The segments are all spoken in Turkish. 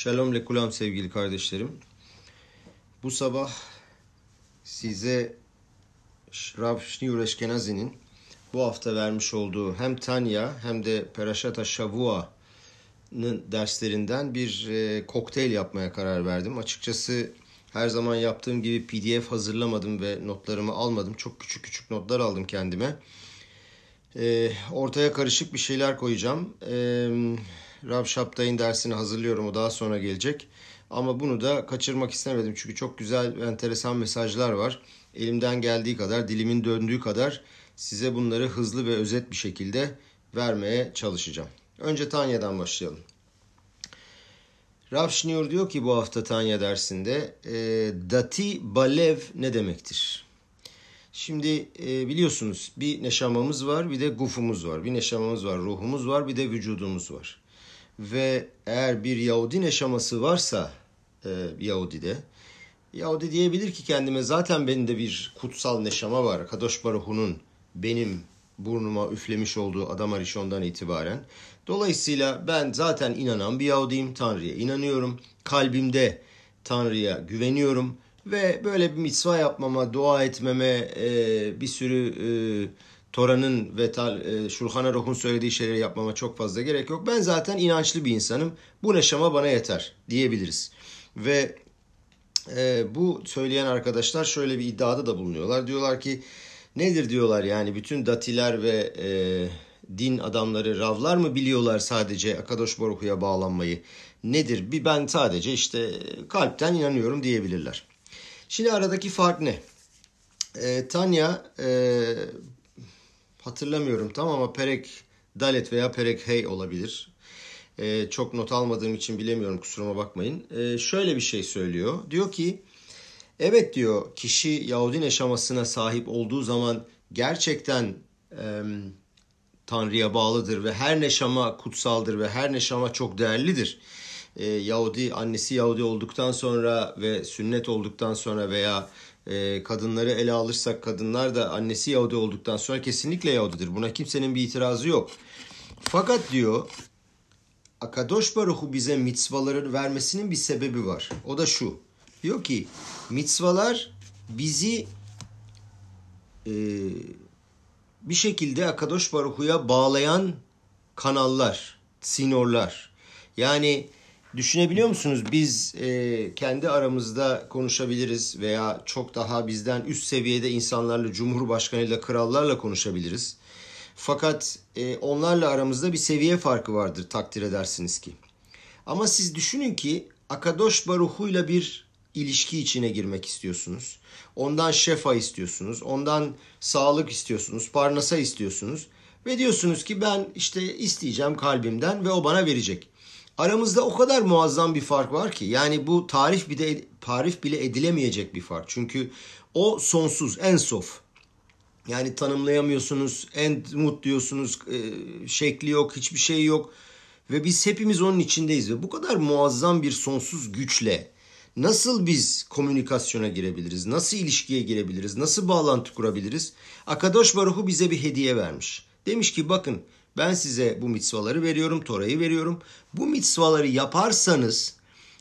Shalom lekulam sevgili kardeşlerim. Bu sabah size Rav Shneur Eşkenazi'nin bu hafta vermiş olduğu hem Tanya hem de Perashata Shavua'nın derslerinden bir e, kokteyl yapmaya karar verdim. Açıkçası her zaman yaptığım gibi PDF hazırlamadım ve notlarımı almadım. Çok küçük küçük notlar aldım kendime. E, ortaya karışık bir şeyler koyacağım. E, Rav Şaptay'ın dersini hazırlıyorum. O daha sonra gelecek. Ama bunu da kaçırmak istemedim. Çünkü çok güzel enteresan mesajlar var. Elimden geldiği kadar, dilimin döndüğü kadar size bunları hızlı ve özet bir şekilde vermeye çalışacağım. Önce Tanya'dan başlayalım. Rav Şniyor diyor ki bu hafta Tanya dersinde e, Dati Balev ne demektir? Şimdi e, biliyorsunuz bir neşamamız var bir de gufumuz var. Bir neşamamız var, ruhumuz var bir de vücudumuz var. Ve eğer bir Yahudi neşaması varsa e, Yahudi'de Yahudi diyebilir ki kendime zaten benim de bir kutsal neşama var. Kadosh Baruhu'nun benim burnuma üflemiş olduğu Adam Arishon'dan itibaren. Dolayısıyla ben zaten inanan bir Yahudiyim. Tanrı'ya inanıyorum. Kalbimde Tanrı'ya güveniyorum. Ve böyle bir mitzva yapmama, dua etmeme, e, bir sürü e, Tora'nın ve e, Şulhan Aruh'un söylediği şeyleri yapmama çok fazla gerek yok. Ben zaten inançlı bir insanım. Bu neşama bana yeter diyebiliriz. Ve e, bu söyleyen arkadaşlar şöyle bir iddiada da bulunuyorlar. Diyorlar ki nedir diyorlar yani bütün datiler ve e, din adamları ravlar mı biliyorlar sadece Akadosh Baruhu'ya bağlanmayı? Nedir? Bir ben sadece işte kalpten inanıyorum diyebilirler. Şimdi aradaki fark ne? E, Tanya e, hatırlamıyorum tam ama Perek Dalet veya Perek Hey olabilir. Ee, çok not almadığım için bilemiyorum kusuruma bakmayın. Ee, şöyle bir şey söylüyor. Diyor ki evet diyor kişi Yahudi neşamasına sahip olduğu zaman gerçekten e, Tanrı'ya bağlıdır ve her neşama kutsaldır ve her neşama çok değerlidir. Ee, Yahudi annesi Yahudi olduktan sonra ve sünnet olduktan sonra veya e, kadınları ele alırsak kadınlar da annesi Yahudi olduktan sonra kesinlikle Yahudidir. Buna kimsenin bir itirazı yok. Fakat diyor Akadosh Baruhu bize mitzvaları vermesinin bir sebebi var. O da şu. Diyor ki mitzvalar bizi e, bir şekilde Akadosh Baruhu'ya bağlayan kanallar, sinorlar. Yani düşünebiliyor musunuz? Biz e, kendi aramızda konuşabiliriz veya çok daha bizden üst seviyede insanlarla, cumhurbaşkanıyla, krallarla konuşabiliriz. Fakat e, onlarla aramızda bir seviye farkı vardır takdir edersiniz ki. Ama siz düşünün ki Akadosh Baruhu'yla bir ilişki içine girmek istiyorsunuz. Ondan şefa istiyorsunuz. Ondan sağlık istiyorsunuz. Parnasa istiyorsunuz. Ve diyorsunuz ki ben işte isteyeceğim kalbimden ve o bana verecek. Aramızda o kadar muazzam bir fark var ki yani bu tarif bir de tarif bile edilemeyecek bir fark. Çünkü o sonsuz, en sof. Yani tanımlayamıyorsunuz, en mut diyorsunuz, e, şekli yok, hiçbir şey yok. Ve biz hepimiz onun içindeyiz ve bu kadar muazzam bir sonsuz güçle nasıl biz komünikasyona girebiliriz, nasıl ilişkiye girebiliriz, nasıl bağlantı kurabiliriz? Akadosh Baruhu bize bir hediye vermiş. Demiş ki bakın ben size bu mitzvaları veriyorum, Tora'yı veriyorum. Bu mitzvaları yaparsanız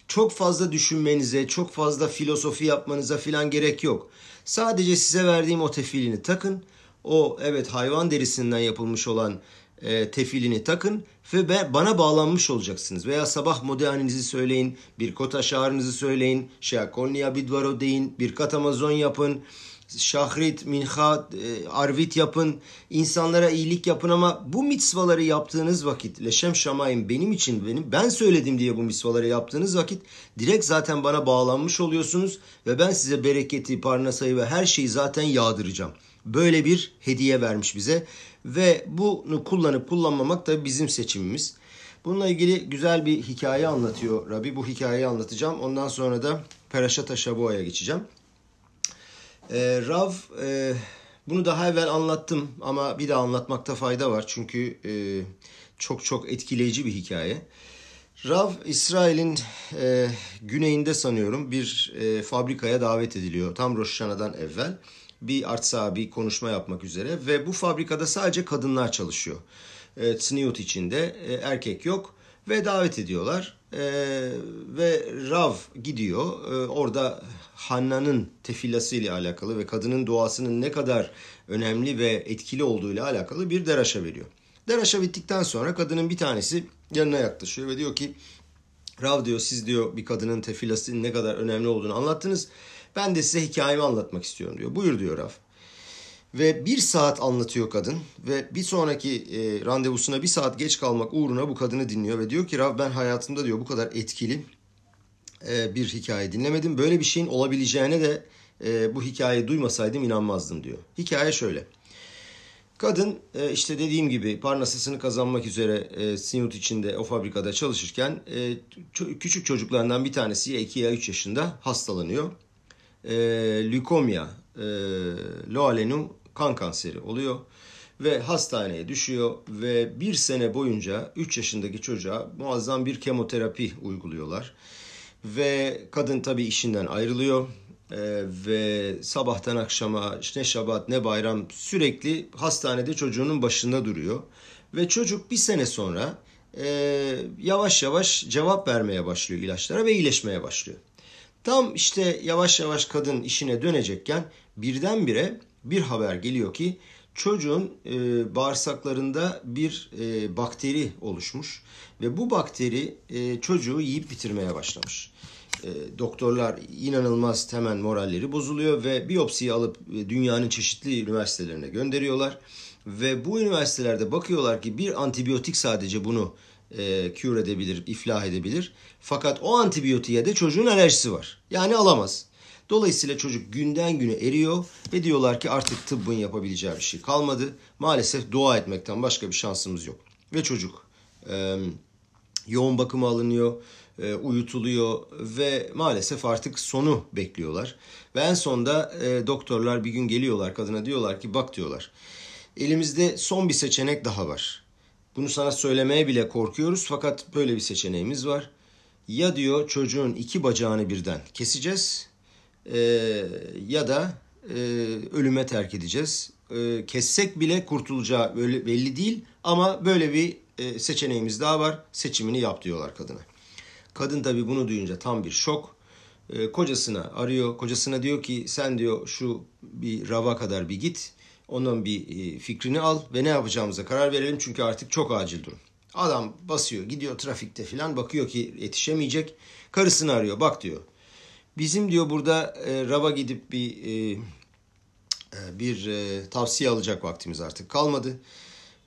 çok fazla düşünmenize, çok fazla filosofi yapmanıza filan gerek yok. Sadece size verdiğim o tefilini takın. O evet hayvan derisinden yapılmış olan e, tefilini takın ve bana bağlanmış olacaksınız. Veya sabah modeaninizi söyleyin, bir kota şağrınızı söyleyin, şeakolniya bidvaro deyin, bir kat Amazon yapın, şahrit, minha, e, arvit yapın, insanlara iyilik yapın ama bu mitzvaları yaptığınız vakit, leşem şamayim benim için, benim ben söyledim diye bu mitzvaları yaptığınız vakit direkt zaten bana bağlanmış oluyorsunuz ve ben size bereketi, parnasayı ve her şeyi zaten yağdıracağım. Böyle bir hediye vermiş bize ve bunu kullanıp kullanmamak da bizim seçimimiz. Bununla ilgili güzel bir hikaye anlatıyor Rabbi. Bu hikayeyi anlatacağım. Ondan sonra da Peraşata Şabua'ya geçeceğim. E, Rav e, bunu daha evvel anlattım ama bir daha anlatmakta fayda var. Çünkü e, çok çok etkileyici bir hikaye. Rav İsrail'in e, güneyinde sanıyorum bir e, fabrikaya davet ediliyor. Tam Rosh evvel bir artsa bir konuşma yapmak üzere ve bu fabrikada sadece kadınlar çalışıyor. E, Tsniyut içinde e, erkek yok ve davet ediyorlar. E, ve Rav gidiyor. E, orada Hanna'nın tefillası ile alakalı ve kadının duasının ne kadar önemli ve etkili olduğu ile alakalı bir deraşa veriyor. Deraşa bittikten sonra kadının bir tanesi yanına yaklaşıyor ve diyor ki Rav diyor siz diyor bir kadının tefilasının ne kadar önemli olduğunu anlattınız. Ben de size hikayemi anlatmak istiyorum diyor. Buyur diyor Rav. Ve bir saat anlatıyor kadın ve bir sonraki e, randevusuna bir saat geç kalmak uğruna bu kadını dinliyor ve diyor ki Rav ben hayatımda diyor bu kadar etkili e, bir hikaye dinlemedim. Böyle bir şeyin olabileceğine de e, bu hikayeyi duymasaydım inanmazdım diyor. Hikaye şöyle. Kadın e, işte dediğim gibi parnasasını kazanmak üzere e, Sinut içinde o fabrikada çalışırken e, küçük çocuklarından bir tanesi ya 2 ya 3 yaşında hastalanıyor. E, Leukomia, e, Loalenu kan kanseri oluyor ve hastaneye düşüyor ve bir sene boyunca 3 yaşındaki çocuğa muazzam bir kemoterapi uyguluyorlar. Ve kadın tabii işinden ayrılıyor ee, ve sabahtan akşama ne şabat ne bayram sürekli hastanede çocuğunun başında duruyor. Ve çocuk bir sene sonra e, yavaş yavaş cevap vermeye başlıyor ilaçlara ve iyileşmeye başlıyor. Tam işte yavaş yavaş kadın işine dönecekken birdenbire bir haber geliyor ki çocuğun e, bağırsaklarında bir e, bakteri oluşmuş ve bu bakteri e, çocuğu yiyip bitirmeye başlamış. E, doktorlar inanılmaz hemen moralleri bozuluyor ve biyopsiyi alıp e, dünyanın çeşitli üniversitelerine gönderiyorlar. Ve bu üniversitelerde bakıyorlar ki bir antibiyotik sadece bunu e, cure edebilir, iflah edebilir. Fakat o antibiyotiğe de çocuğun alerjisi var. Yani alamaz. Dolayısıyla çocuk günden güne eriyor ve diyorlar ki artık tıbbın yapabileceği bir şey kalmadı. Maalesef dua etmekten başka bir şansımız yok. Ve çocuk e, yoğun bakıma alınıyor e, uyutuluyor ve maalesef artık sonu bekliyorlar. Ve en sonda e, doktorlar bir gün geliyorlar kadına diyorlar ki bak diyorlar elimizde son bir seçenek daha var. Bunu sana söylemeye bile korkuyoruz fakat böyle bir seçeneğimiz var. Ya diyor çocuğun iki bacağını birden keseceğiz e, ya da e, ölüme terk edeceğiz. E, kessek bile kurtulacağı böyle belli değil ama böyle bir e, seçeneğimiz daha var. Seçimini yap diyorlar kadına. Kadın tabii bunu duyunca tam bir şok. E, kocasına arıyor. Kocasına diyor ki sen diyor şu bir rava kadar bir git. Onun bir e, fikrini al ve ne yapacağımıza karar verelim. Çünkü artık çok acil durum. Adam basıyor gidiyor trafikte filan bakıyor ki yetişemeyecek. Karısını arıyor bak diyor. Bizim diyor burada e, rava gidip bir e, e bir e, tavsiye alacak vaktimiz artık kalmadı.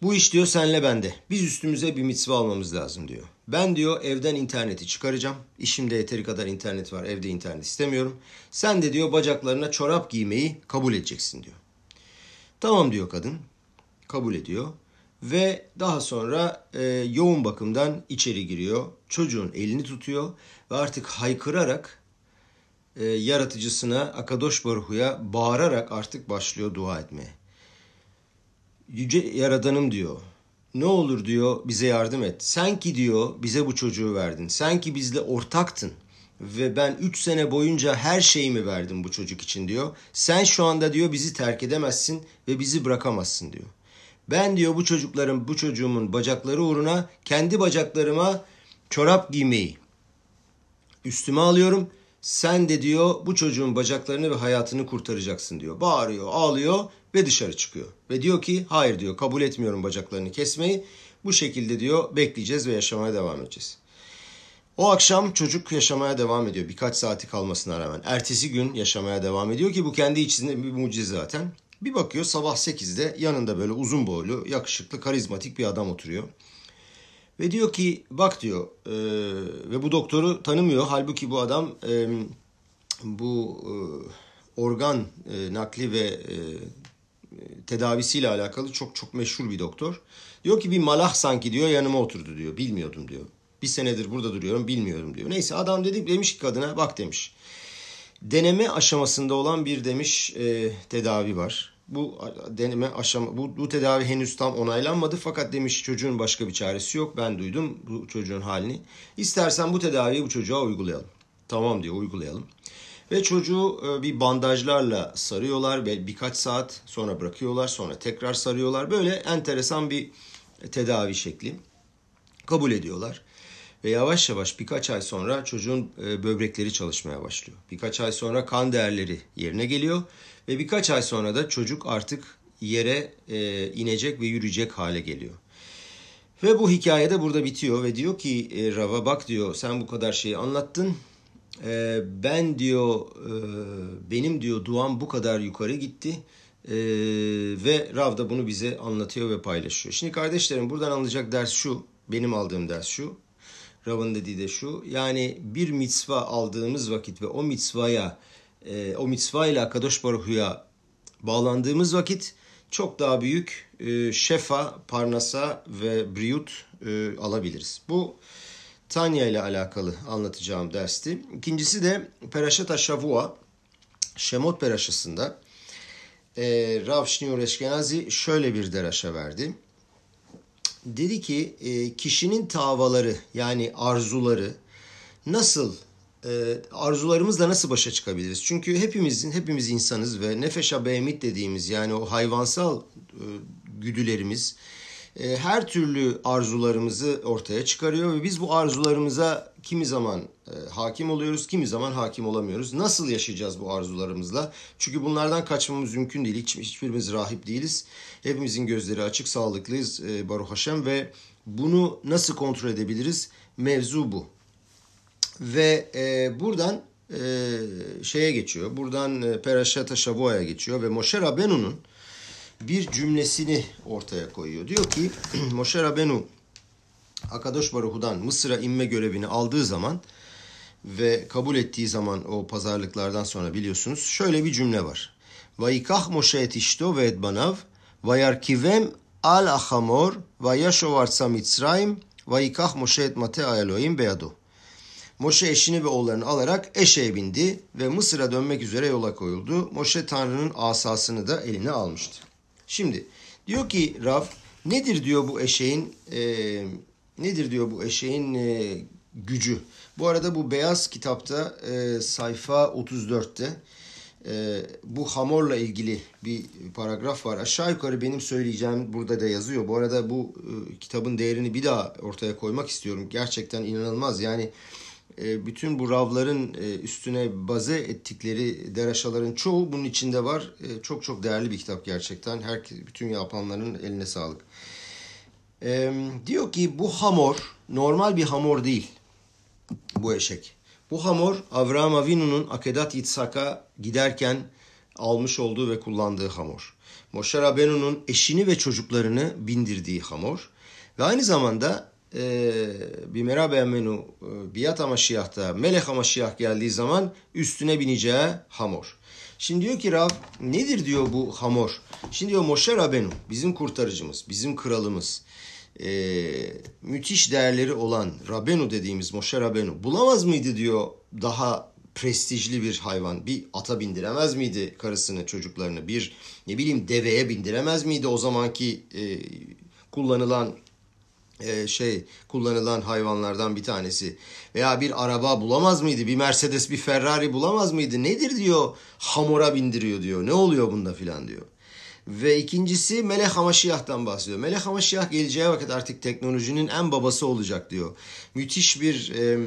Bu iş diyor senle bende. Biz üstümüze bir mitzva almamız lazım diyor. Ben diyor evden interneti çıkaracağım. İşimde yeteri kadar internet var. Evde internet istemiyorum. Sen de diyor bacaklarına çorap giymeyi kabul edeceksin diyor. Tamam diyor kadın. Kabul ediyor. Ve daha sonra e, yoğun bakımdan içeri giriyor. Çocuğun elini tutuyor ve artık haykırarak e, yaratıcısına Akadosh Baruhu'ya bağırarak artık başlıyor dua etmeye. Yüce Yaradanım diyor. Ne olur diyor bize yardım et. Sen ki diyor bize bu çocuğu verdin. Sen ki bizle ortaktın. Ve ben 3 sene boyunca her şeyimi verdim bu çocuk için diyor. Sen şu anda diyor bizi terk edemezsin ve bizi bırakamazsın diyor. Ben diyor bu çocukların, bu çocuğumun bacakları uğruna kendi bacaklarıma çorap giymeyi üstüme alıyorum. Sen de diyor bu çocuğun bacaklarını ve hayatını kurtaracaksın diyor. Bağırıyor, ağlıyor ve dışarı çıkıyor. Ve diyor ki hayır diyor kabul etmiyorum bacaklarını kesmeyi. Bu şekilde diyor bekleyeceğiz ve yaşamaya devam edeceğiz. O akşam çocuk yaşamaya devam ediyor birkaç saati kalmasına rağmen. Ertesi gün yaşamaya devam ediyor ki bu kendi içinde bir mucize zaten. Bir bakıyor sabah 8'de yanında böyle uzun boylu, yakışıklı, karizmatik bir adam oturuyor. Ve diyor ki bak diyor e, ve bu doktoru tanımıyor. Halbuki bu adam e, bu e, organ e, nakli ve e, tedavisiyle alakalı çok çok meşhur bir doktor. Diyor ki bir malah sanki diyor yanıma oturdu diyor. Bilmiyordum diyor. Bir senedir burada duruyorum bilmiyorum diyor. Neyse adam dedi demiş ki kadına bak demiş. Deneme aşamasında olan bir demiş e, tedavi var. Bu deneme aşama bu, bu tedavi henüz tam onaylanmadı fakat demiş çocuğun başka bir çaresi yok. Ben duydum bu çocuğun halini. İstersen bu tedaviyi bu çocuğa uygulayalım. Tamam diyor uygulayalım. Ve çocuğu e, bir bandajlarla sarıyorlar ve birkaç saat sonra bırakıyorlar sonra tekrar sarıyorlar. Böyle enteresan bir tedavi şekli. Kabul ediyorlar. Ve yavaş yavaş birkaç ay sonra çocuğun e, böbrekleri çalışmaya başlıyor. Birkaç ay sonra kan değerleri yerine geliyor. Ve birkaç ay sonra da çocuk artık yere e, inecek ve yürüyecek hale geliyor. Ve bu hikaye de burada bitiyor ve diyor ki e, Rav'a bak diyor sen bu kadar şeyi anlattın. E, ben diyor e, benim diyor duam bu kadar yukarı gitti. E, ve Rav da bunu bize anlatıyor ve paylaşıyor. Şimdi kardeşlerim buradan alınacak ders şu. Benim aldığım ders şu. Rav'ın dediği de şu. Yani bir mitzva aldığımız vakit ve o mitzvaya e, o mitzva ile Kadosh Baruhu'ya bağlandığımız vakit çok daha büyük e, şefa, parnasa ve briyut e, alabiliriz. Bu Tanya ile alakalı anlatacağım dersti. İkincisi de Peraşata Shavua, Şemot Peraşası'nda e, Rav Shneur Eşkenazi şöyle bir deraşa verdi. Dedi ki e, kişinin tavaları yani arzuları nasıl arzularımızla nasıl başa çıkabiliriz? Çünkü hepimizin hepimiz insanız ve nefeşa behemit dediğimiz yani o hayvansal e, güdülerimiz e, her türlü arzularımızı ortaya çıkarıyor ve biz bu arzularımıza kimi zaman e, hakim oluyoruz, kimi zaman hakim olamıyoruz. Nasıl yaşayacağız bu arzularımızla? Çünkü bunlardan kaçmamız mümkün değil. Hiç, hiçbirimiz rahip değiliz. Hepimizin gözleri açık, sağlıklıyız e, Baruch Hashem ve bunu nasıl kontrol edebiliriz? Mevzu bu. Ve e, buradan e, şeye geçiyor. Buradan e, Peraşata Shavua'ya geçiyor ve Moshe Rabenu'nun bir cümlesini ortaya koyuyor. Diyor ki Moshe Rabenu Akadosh Baruhu'dan Mısır'a inme görevini aldığı zaman ve kabul ettiği zaman o pazarlıklardan sonra biliyorsunuz şöyle bir cümle var. Vayikah Moshe et işto ve et banav vayarkivem al achamor vayashov arsa mitzrayim vayikah Moshe et mate Elohim beyado. Moşe eşini ve oğullarını alarak eşeğe bindi ve Mısır'a dönmek üzere yola koyuldu. Moşe Tanrı'nın asasını da eline almıştı. Şimdi diyor ki Rav nedir diyor bu eşeğin e, nedir diyor bu eşeğin e, gücü. Bu arada bu beyaz kitapta e, sayfa 34'te e, bu hamorla ilgili bir paragraf var. Aşağı yukarı benim söyleyeceğim burada da yazıyor. Bu arada bu e, kitabın değerini bir daha ortaya koymak istiyorum. Gerçekten inanılmaz. Yani bütün bu ravların e, üstüne baze ettikleri deraşaların çoğu bunun içinde var. E, çok çok değerli bir kitap gerçekten. Her bütün yapanların eline sağlık. Diyor ki bu hamor normal bir hamor değil. Bu eşek. Bu hamor Avraham Avinu'nun Akedat Yitzhak'a giderken almış olduğu ve kullandığı hamor. Moshe Rabenu'nun eşini ve çocuklarını bindirdiği hamor. Ve aynı zamanda bir Merab Emenu Biyat Amaşiyah'ta Melek Amaşiyah geldiği zaman üstüne bineceği hamor. Şimdi diyor ki Rab nedir diyor bu hamor? Şimdi diyor Moshe Rabenu bizim kurtarıcımız, bizim kralımız. E, müthiş değerleri olan Rabenu dediğimiz Moshe Rabenu bulamaz mıydı diyor daha prestijli bir hayvan. Bir ata bindiremez miydi karısını, çocuklarını? Bir ne bileyim deveye bindiremez miydi o zamanki e, kullanılan e, şey kullanılan hayvanlardan bir tanesi veya bir araba bulamaz mıydı? Bir Mercedes, bir Ferrari bulamaz mıydı? Nedir diyor? Hamura bindiriyor diyor. Ne oluyor bunda filan diyor. Ve ikincisi Melek Hamaşiyah'tan bahsediyor. Melek Hamaşiyah geleceği vakit artık teknolojinin en babası olacak diyor. Müthiş bir e,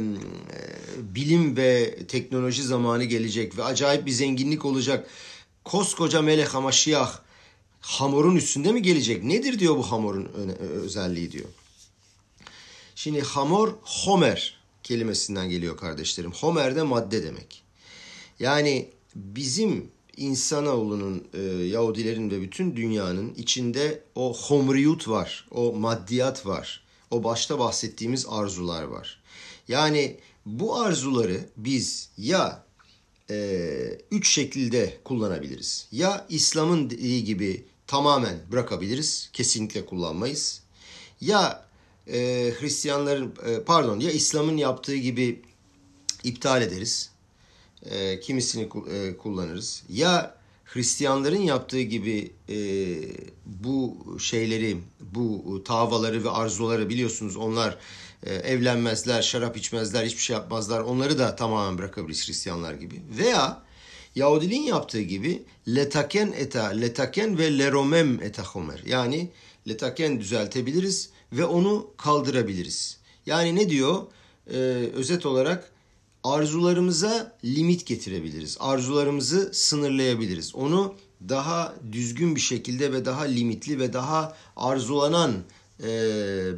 bilim ve teknoloji zamanı gelecek ve acayip bir zenginlik olacak. Koskoca Melek Hamaşiyah hamurun üstünde mi gelecek? Nedir diyor bu hamurun özelliği diyor. Şimdi hamor homer kelimesinden geliyor kardeşlerim. Homer de madde demek. Yani bizim insanoğlunun, e, Yahudilerin ve bütün dünyanın içinde o homriyut var, o maddiyat var, o başta bahsettiğimiz arzular var. Yani bu arzuları biz ya e, üç şekilde kullanabiliriz. Ya İslam'ın dediği gibi tamamen bırakabiliriz, kesinlikle kullanmayız. Ya e, Hristiyanların e, pardon ya İslam'ın yaptığı gibi iptal ederiz. E, kimisini e, kullanırız. Ya Hristiyanların yaptığı gibi e, bu şeyleri, bu tavaları ve arzuları biliyorsunuz onlar e, evlenmezler, şarap içmezler, hiçbir şey yapmazlar. Onları da tamamen bırakabiliriz Hristiyanlar gibi. Veya Yahudiliğin yaptığı gibi letaken eta, letaken ve leromem etahomer. Yani letaken düzeltebiliriz ve onu kaldırabiliriz. Yani ne diyor? e, özet olarak arzularımıza limit getirebiliriz. Arzularımızı sınırlayabiliriz. Onu daha düzgün bir şekilde ve daha limitli ve daha arzulanan e,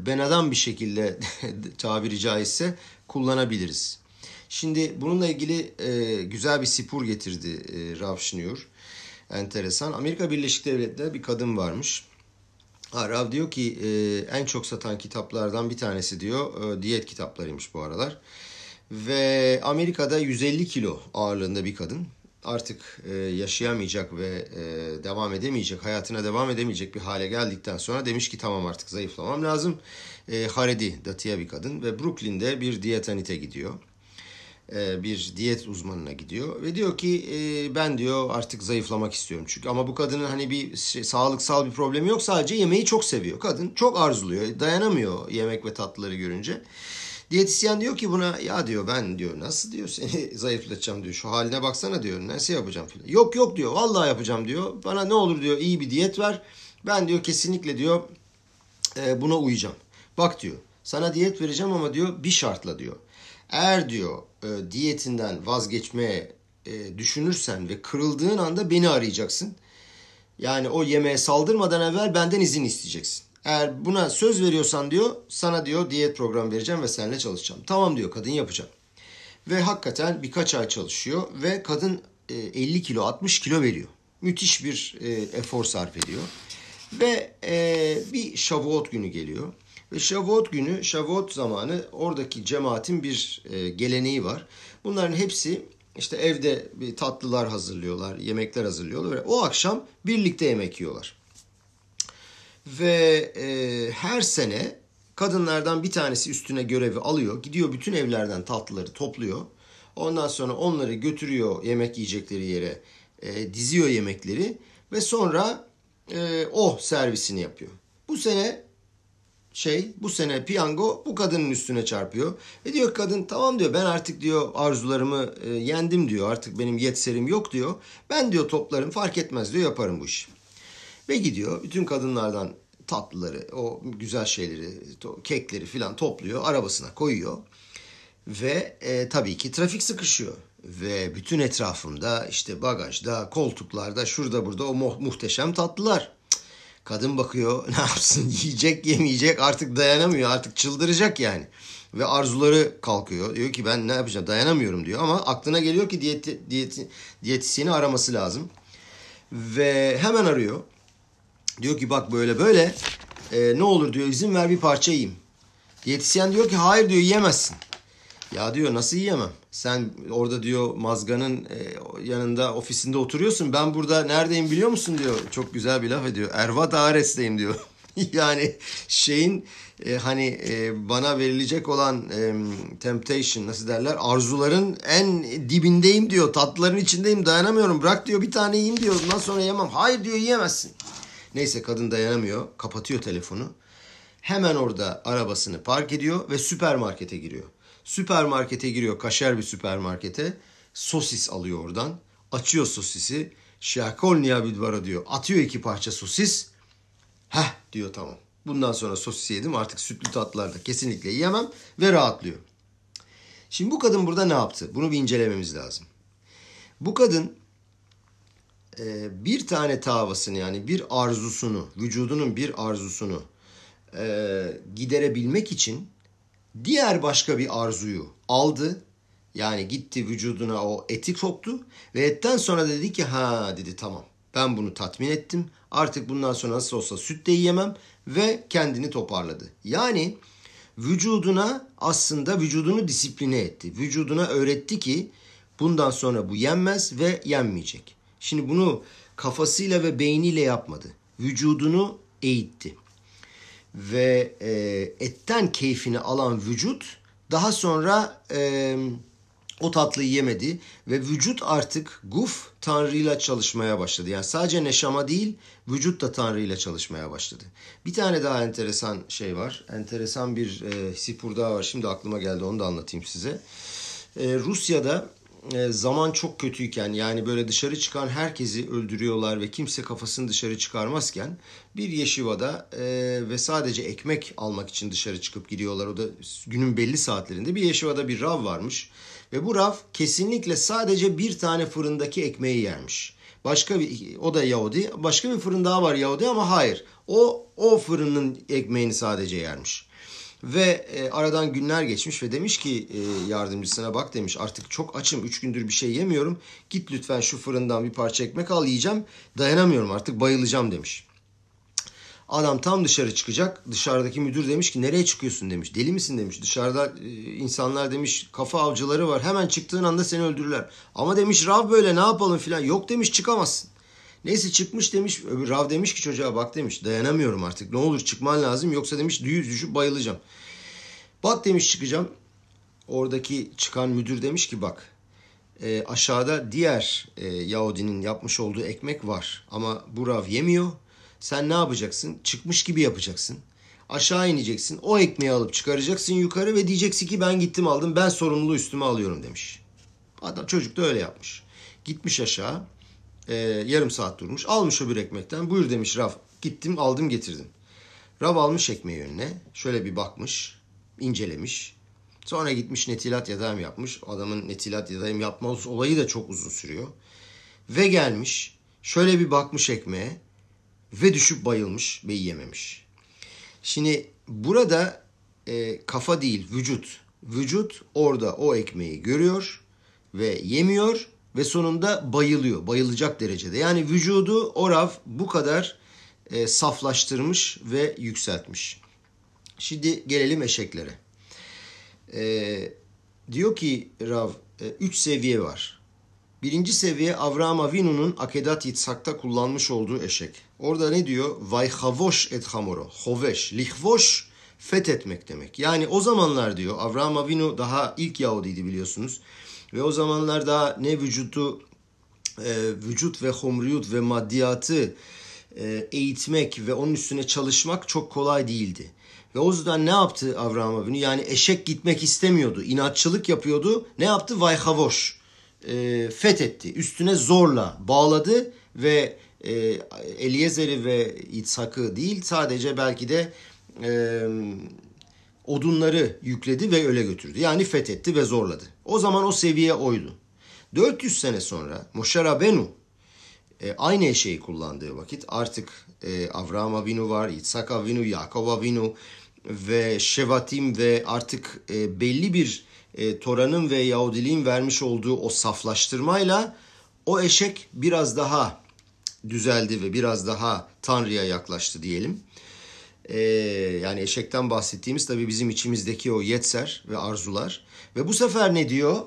benadan bir şekilde tabiri caizse kullanabiliriz. Şimdi bununla ilgili e, güzel bir sipur getirdi e, Rav Schneur. Enteresan. Amerika Birleşik Devletleri'nde bir kadın varmış. Ha, Rav diyor ki e, en çok satan kitaplardan bir tanesi diyor e, diyet kitaplarıymış bu aralar. Ve Amerika'da 150 kilo ağırlığında bir kadın artık e, yaşayamayacak ve e, devam edemeyecek, hayatına devam edemeyecek bir hale geldikten sonra demiş ki tamam artık zayıflamam lazım. E, Haredi, datıya bir kadın ve Brooklyn'de bir diyetanite gidiyor. E, bir diyet uzmanına gidiyor ve diyor ki e, ben diyor artık zayıflamak istiyorum çünkü. Ama bu kadının hani bir şey, sağlıksal bir problemi yok sadece yemeği çok seviyor. Kadın çok arzuluyor dayanamıyor yemek ve tatlıları görünce. Diyetisyen diyor ki buna ya diyor ben diyor nasıl diyor seni zayıflatacağım diyor şu haline baksana diyor nasıl yapacağım filan. Yok yok diyor vallahi yapacağım diyor. Bana ne olur diyor iyi bir diyet ver. Ben diyor kesinlikle diyor e, buna uyacağım. Bak diyor sana diyet vereceğim ama diyor bir şartla diyor. Eğer diyor e, diyetinden vazgeçmeye e, düşünürsen ve kırıldığın anda beni arayacaksın. Yani o yemeğe saldırmadan evvel benden izin isteyeceksin. Eğer buna söz veriyorsan diyor sana diyor diyet programı vereceğim ve seninle çalışacağım. Tamam diyor kadın yapacağım. Ve hakikaten birkaç ay çalışıyor ve kadın e, 50 kilo 60 kilo veriyor. Müthiş bir e, efor sarf ediyor. Ve e, bir Shavuot günü geliyor. Ve Shavuot günü, Shavuot zamanı oradaki cemaatin bir e, geleneği var. Bunların hepsi işte evde bir tatlılar hazırlıyorlar, yemekler hazırlıyorlar o akşam birlikte yemek yiyorlar. Ve e, her sene kadınlardan bir tanesi üstüne görevi alıyor. Gidiyor bütün evlerden tatlıları topluyor. Ondan sonra onları götürüyor yemek yiyecekleri yere, e, diziyor yemekleri ve sonra e, o servisini yapıyor. Bu sene şey bu sene piyango bu kadının üstüne çarpıyor. Ve diyor kadın tamam diyor ben artık diyor arzularımı e, yendim diyor. Artık benim yetserim yok diyor. Ben diyor toplarım fark etmez diyor yaparım bu işi. Ve gidiyor bütün kadınlardan tatlıları, o güzel şeyleri, kekleri filan topluyor, arabasına koyuyor. Ve e, tabii ki trafik sıkışıyor. Ve bütün etrafımda işte bagajda, koltuklarda, şurada burada o mu- muhteşem tatlılar. Kadın bakıyor ne yapsın yiyecek yemeyecek artık dayanamıyor artık çıldıracak yani. Ve arzuları kalkıyor. Diyor ki ben ne yapacağım dayanamıyorum diyor ama aklına geliyor ki diyet, diyet, diyetisyeni araması lazım. Ve hemen arıyor. Diyor ki bak böyle böyle e, ne olur diyor izin ver bir parça yiyeyim. Diyetisyen diyor ki hayır diyor yiyemezsin. Ya diyor nasıl yiyemem? Sen orada diyor mazganın e, yanında ofisinde oturuyorsun. Ben burada neredeyim biliyor musun diyor. Çok güzel bir laf ediyor. Erva Ares'teyim diyor. yani şeyin e, hani e, bana verilecek olan e, temptation nasıl derler arzuların en dibindeyim diyor. Tatlıların içindeyim dayanamıyorum. Bırak diyor bir tane yiyeyim diyor. Bundan sonra yemem. Hayır diyor yiyemezsin. Neyse kadın dayanamıyor. Kapatıyor telefonu. Hemen orada arabasını park ediyor ve süpermarkete giriyor. Süpermarkete giriyor, kaşer bir süpermarkete. Sosis alıyor oradan. Açıyor sosisi. Şakolniya bidvara diyor. Atıyor iki parça sosis. Heh diyor tamam. Bundan sonra sosis yedim artık sütlü tatlılarda kesinlikle yiyemem ve rahatlıyor. Şimdi bu kadın burada ne yaptı? Bunu bir incelememiz lazım. Bu kadın e, bir tane tavasını yani bir arzusunu, vücudunun bir arzusunu e, giderebilmek için diğer başka bir arzuyu aldı. Yani gitti vücuduna o eti soktu ve etten sonra dedi ki ha dedi tamam ben bunu tatmin ettim. Artık bundan sonra nasıl olsa süt de yiyemem ve kendini toparladı. Yani vücuduna aslında vücudunu disipline etti. Vücuduna öğretti ki bundan sonra bu yenmez ve yenmeyecek. Şimdi bunu kafasıyla ve beyniyle yapmadı. Vücudunu eğitti ve e, etten keyfini alan vücut daha sonra e, o tatlıyı yemedi ve vücut artık guf Tanrı'yla çalışmaya başladı. Yani sadece neşama değil vücut da Tanrı'yla çalışmaya başladı. Bir tane daha enteresan şey var. Enteresan bir e, sipur daha var. Şimdi aklıma geldi onu da anlatayım size. E, Rusya'da zaman çok kötüyken yani böyle dışarı çıkan herkesi öldürüyorlar ve kimse kafasını dışarı çıkarmazken bir yeşivada e, ve sadece ekmek almak için dışarı çıkıp gidiyorlar. O da günün belli saatlerinde bir yeşivada bir rav varmış ve bu rav kesinlikle sadece bir tane fırındaki ekmeği yermiş. Başka bir o da Yahudi. Başka bir fırın daha var Yahudi ama hayır. O o fırının ekmeğini sadece yermiş. Ve e, aradan günler geçmiş ve demiş ki e, yardımcısına bak demiş artık çok açım. Üç gündür bir şey yemiyorum. Git lütfen şu fırından bir parça ekmek al yiyeceğim. Dayanamıyorum artık bayılacağım demiş. Adam tam dışarı çıkacak. Dışarıdaki müdür demiş ki nereye çıkıyorsun demiş. Deli misin demiş. Dışarıda e, insanlar demiş kafa avcıları var. Hemen çıktığın anda seni öldürürler. Ama demiş Rav böyle ne yapalım filan. Yok demiş çıkamazsın. Neyse çıkmış demiş. Öbür Rav demiş ki çocuğa bak demiş. Dayanamıyorum artık. Ne olur çıkman lazım. Yoksa demiş düz düşüp bayılacağım. Bak demiş çıkacağım. Oradaki çıkan müdür demiş ki bak e, aşağıda diğer e, Yahudinin yapmış olduğu ekmek var. Ama bu Rav yemiyor. Sen ne yapacaksın? Çıkmış gibi yapacaksın. Aşağı ineceksin. O ekmeği alıp çıkaracaksın yukarı ve diyeceksin ki ben gittim aldım. Ben sorumluluğu üstüme alıyorum demiş. Adam çocuk da öyle yapmış. Gitmiş aşağı. E, yarım saat durmuş. Almış o bir ekmekten. Buyur demiş Rav. Gittim aldım getirdim. Rav almış ekmeği önüne. Şöyle bir bakmış. incelemiş. Sonra gitmiş netilat yadayım yapmış. Adamın netilat yadayım yapma olayı da çok uzun sürüyor. Ve gelmiş. Şöyle bir bakmış ekmeğe ve düşüp bayılmış ve yiyememiş. Şimdi burada e, kafa değil vücut. Vücut orada o ekmeği görüyor ve yemiyor ve sonunda bayılıyor. Bayılacak derecede. Yani vücudu o Rav bu kadar e, saflaştırmış ve yükseltmiş. Şimdi gelelim eşeklere. E, diyor ki Rav e, üç seviye var. Birinci seviye Avraham Avinu'nun Akedat Yitzhak'ta kullanmış olduğu eşek. Orada ne diyor? Vayhavoş et hamoro. Hoveş. Lihvoş fethetmek demek. Yani o zamanlar diyor Avraham Avinu daha ilk Yahudiydi biliyorsunuz. Ve o zamanlar daha ne vücudu e, vücut ve homriyut ve maddiyatı e, eğitmek ve onun üstüne çalışmak çok kolay değildi. Ve o yüzden ne yaptı Avraham Avinu? Yani eşek gitmek istemiyordu. İnatçılık yapıyordu. Ne yaptı? Vayhavoş e, fethetti. Üstüne zorla bağladı ve e, Eliezer'i ve İtshak'ı değil sadece belki de e, odunları yükledi ve öyle götürdü. Yani fethetti ve zorladı. O zaman o seviye oydu. 400 sene sonra Moshe Rabenu e, aynı eşeği kullandığı vakit artık e, Avraham Avinu var, İtsak Avinu, Yakov Avinu ve Şevatim ve artık e, belli bir e, Tora'nın ve Yahudiliğin vermiş olduğu o saflaştırmayla o eşek biraz daha düzeldi ve biraz daha Tanrı'ya yaklaştı diyelim. Ee, yani eşekten bahsettiğimiz tabii bizim içimizdeki o yetser ve arzular. Ve bu sefer ne diyor?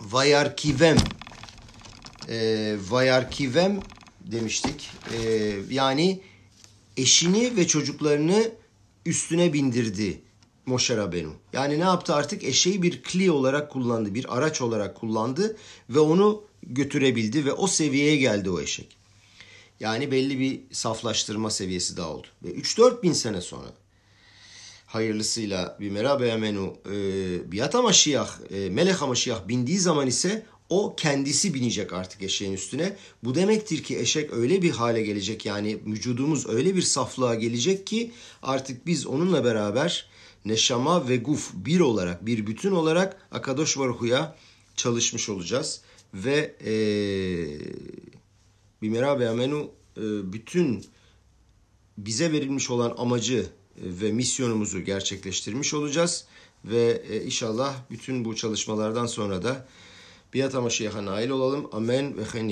Vayarkivem. Ee, vayarkivem demiştik. Ee, yani eşini ve çocuklarını üstüne bindirdi Moshe Rabenu. Yani ne yaptı artık? Eşeği bir kli olarak kullandı, bir araç olarak kullandı ve onu götürebildi ve o seviyeye geldi o eşek. Yani belli bir saflaştırma seviyesi daha oldu. Ve 3-4 bin sene sonra hayırlısıyla bir merabe emenu e, biyata maşiyah, e, melek maşiyah bindiği zaman ise o kendisi binecek artık eşeğin üstüne. Bu demektir ki eşek öyle bir hale gelecek yani vücudumuz öyle bir saflığa gelecek ki artık biz onunla beraber neşama ve guf bir olarak bir bütün olarak Akadosh Baruhu'ya çalışmış olacağız. Ve e, Bimera ve Amenu e, bütün bize verilmiş olan amacı e, ve misyonumuzu gerçekleştirmiş olacağız. Ve e, inşallah bütün bu çalışmalardan sonra da Biyat Amaşiyah'a nail olalım. Amen ve hen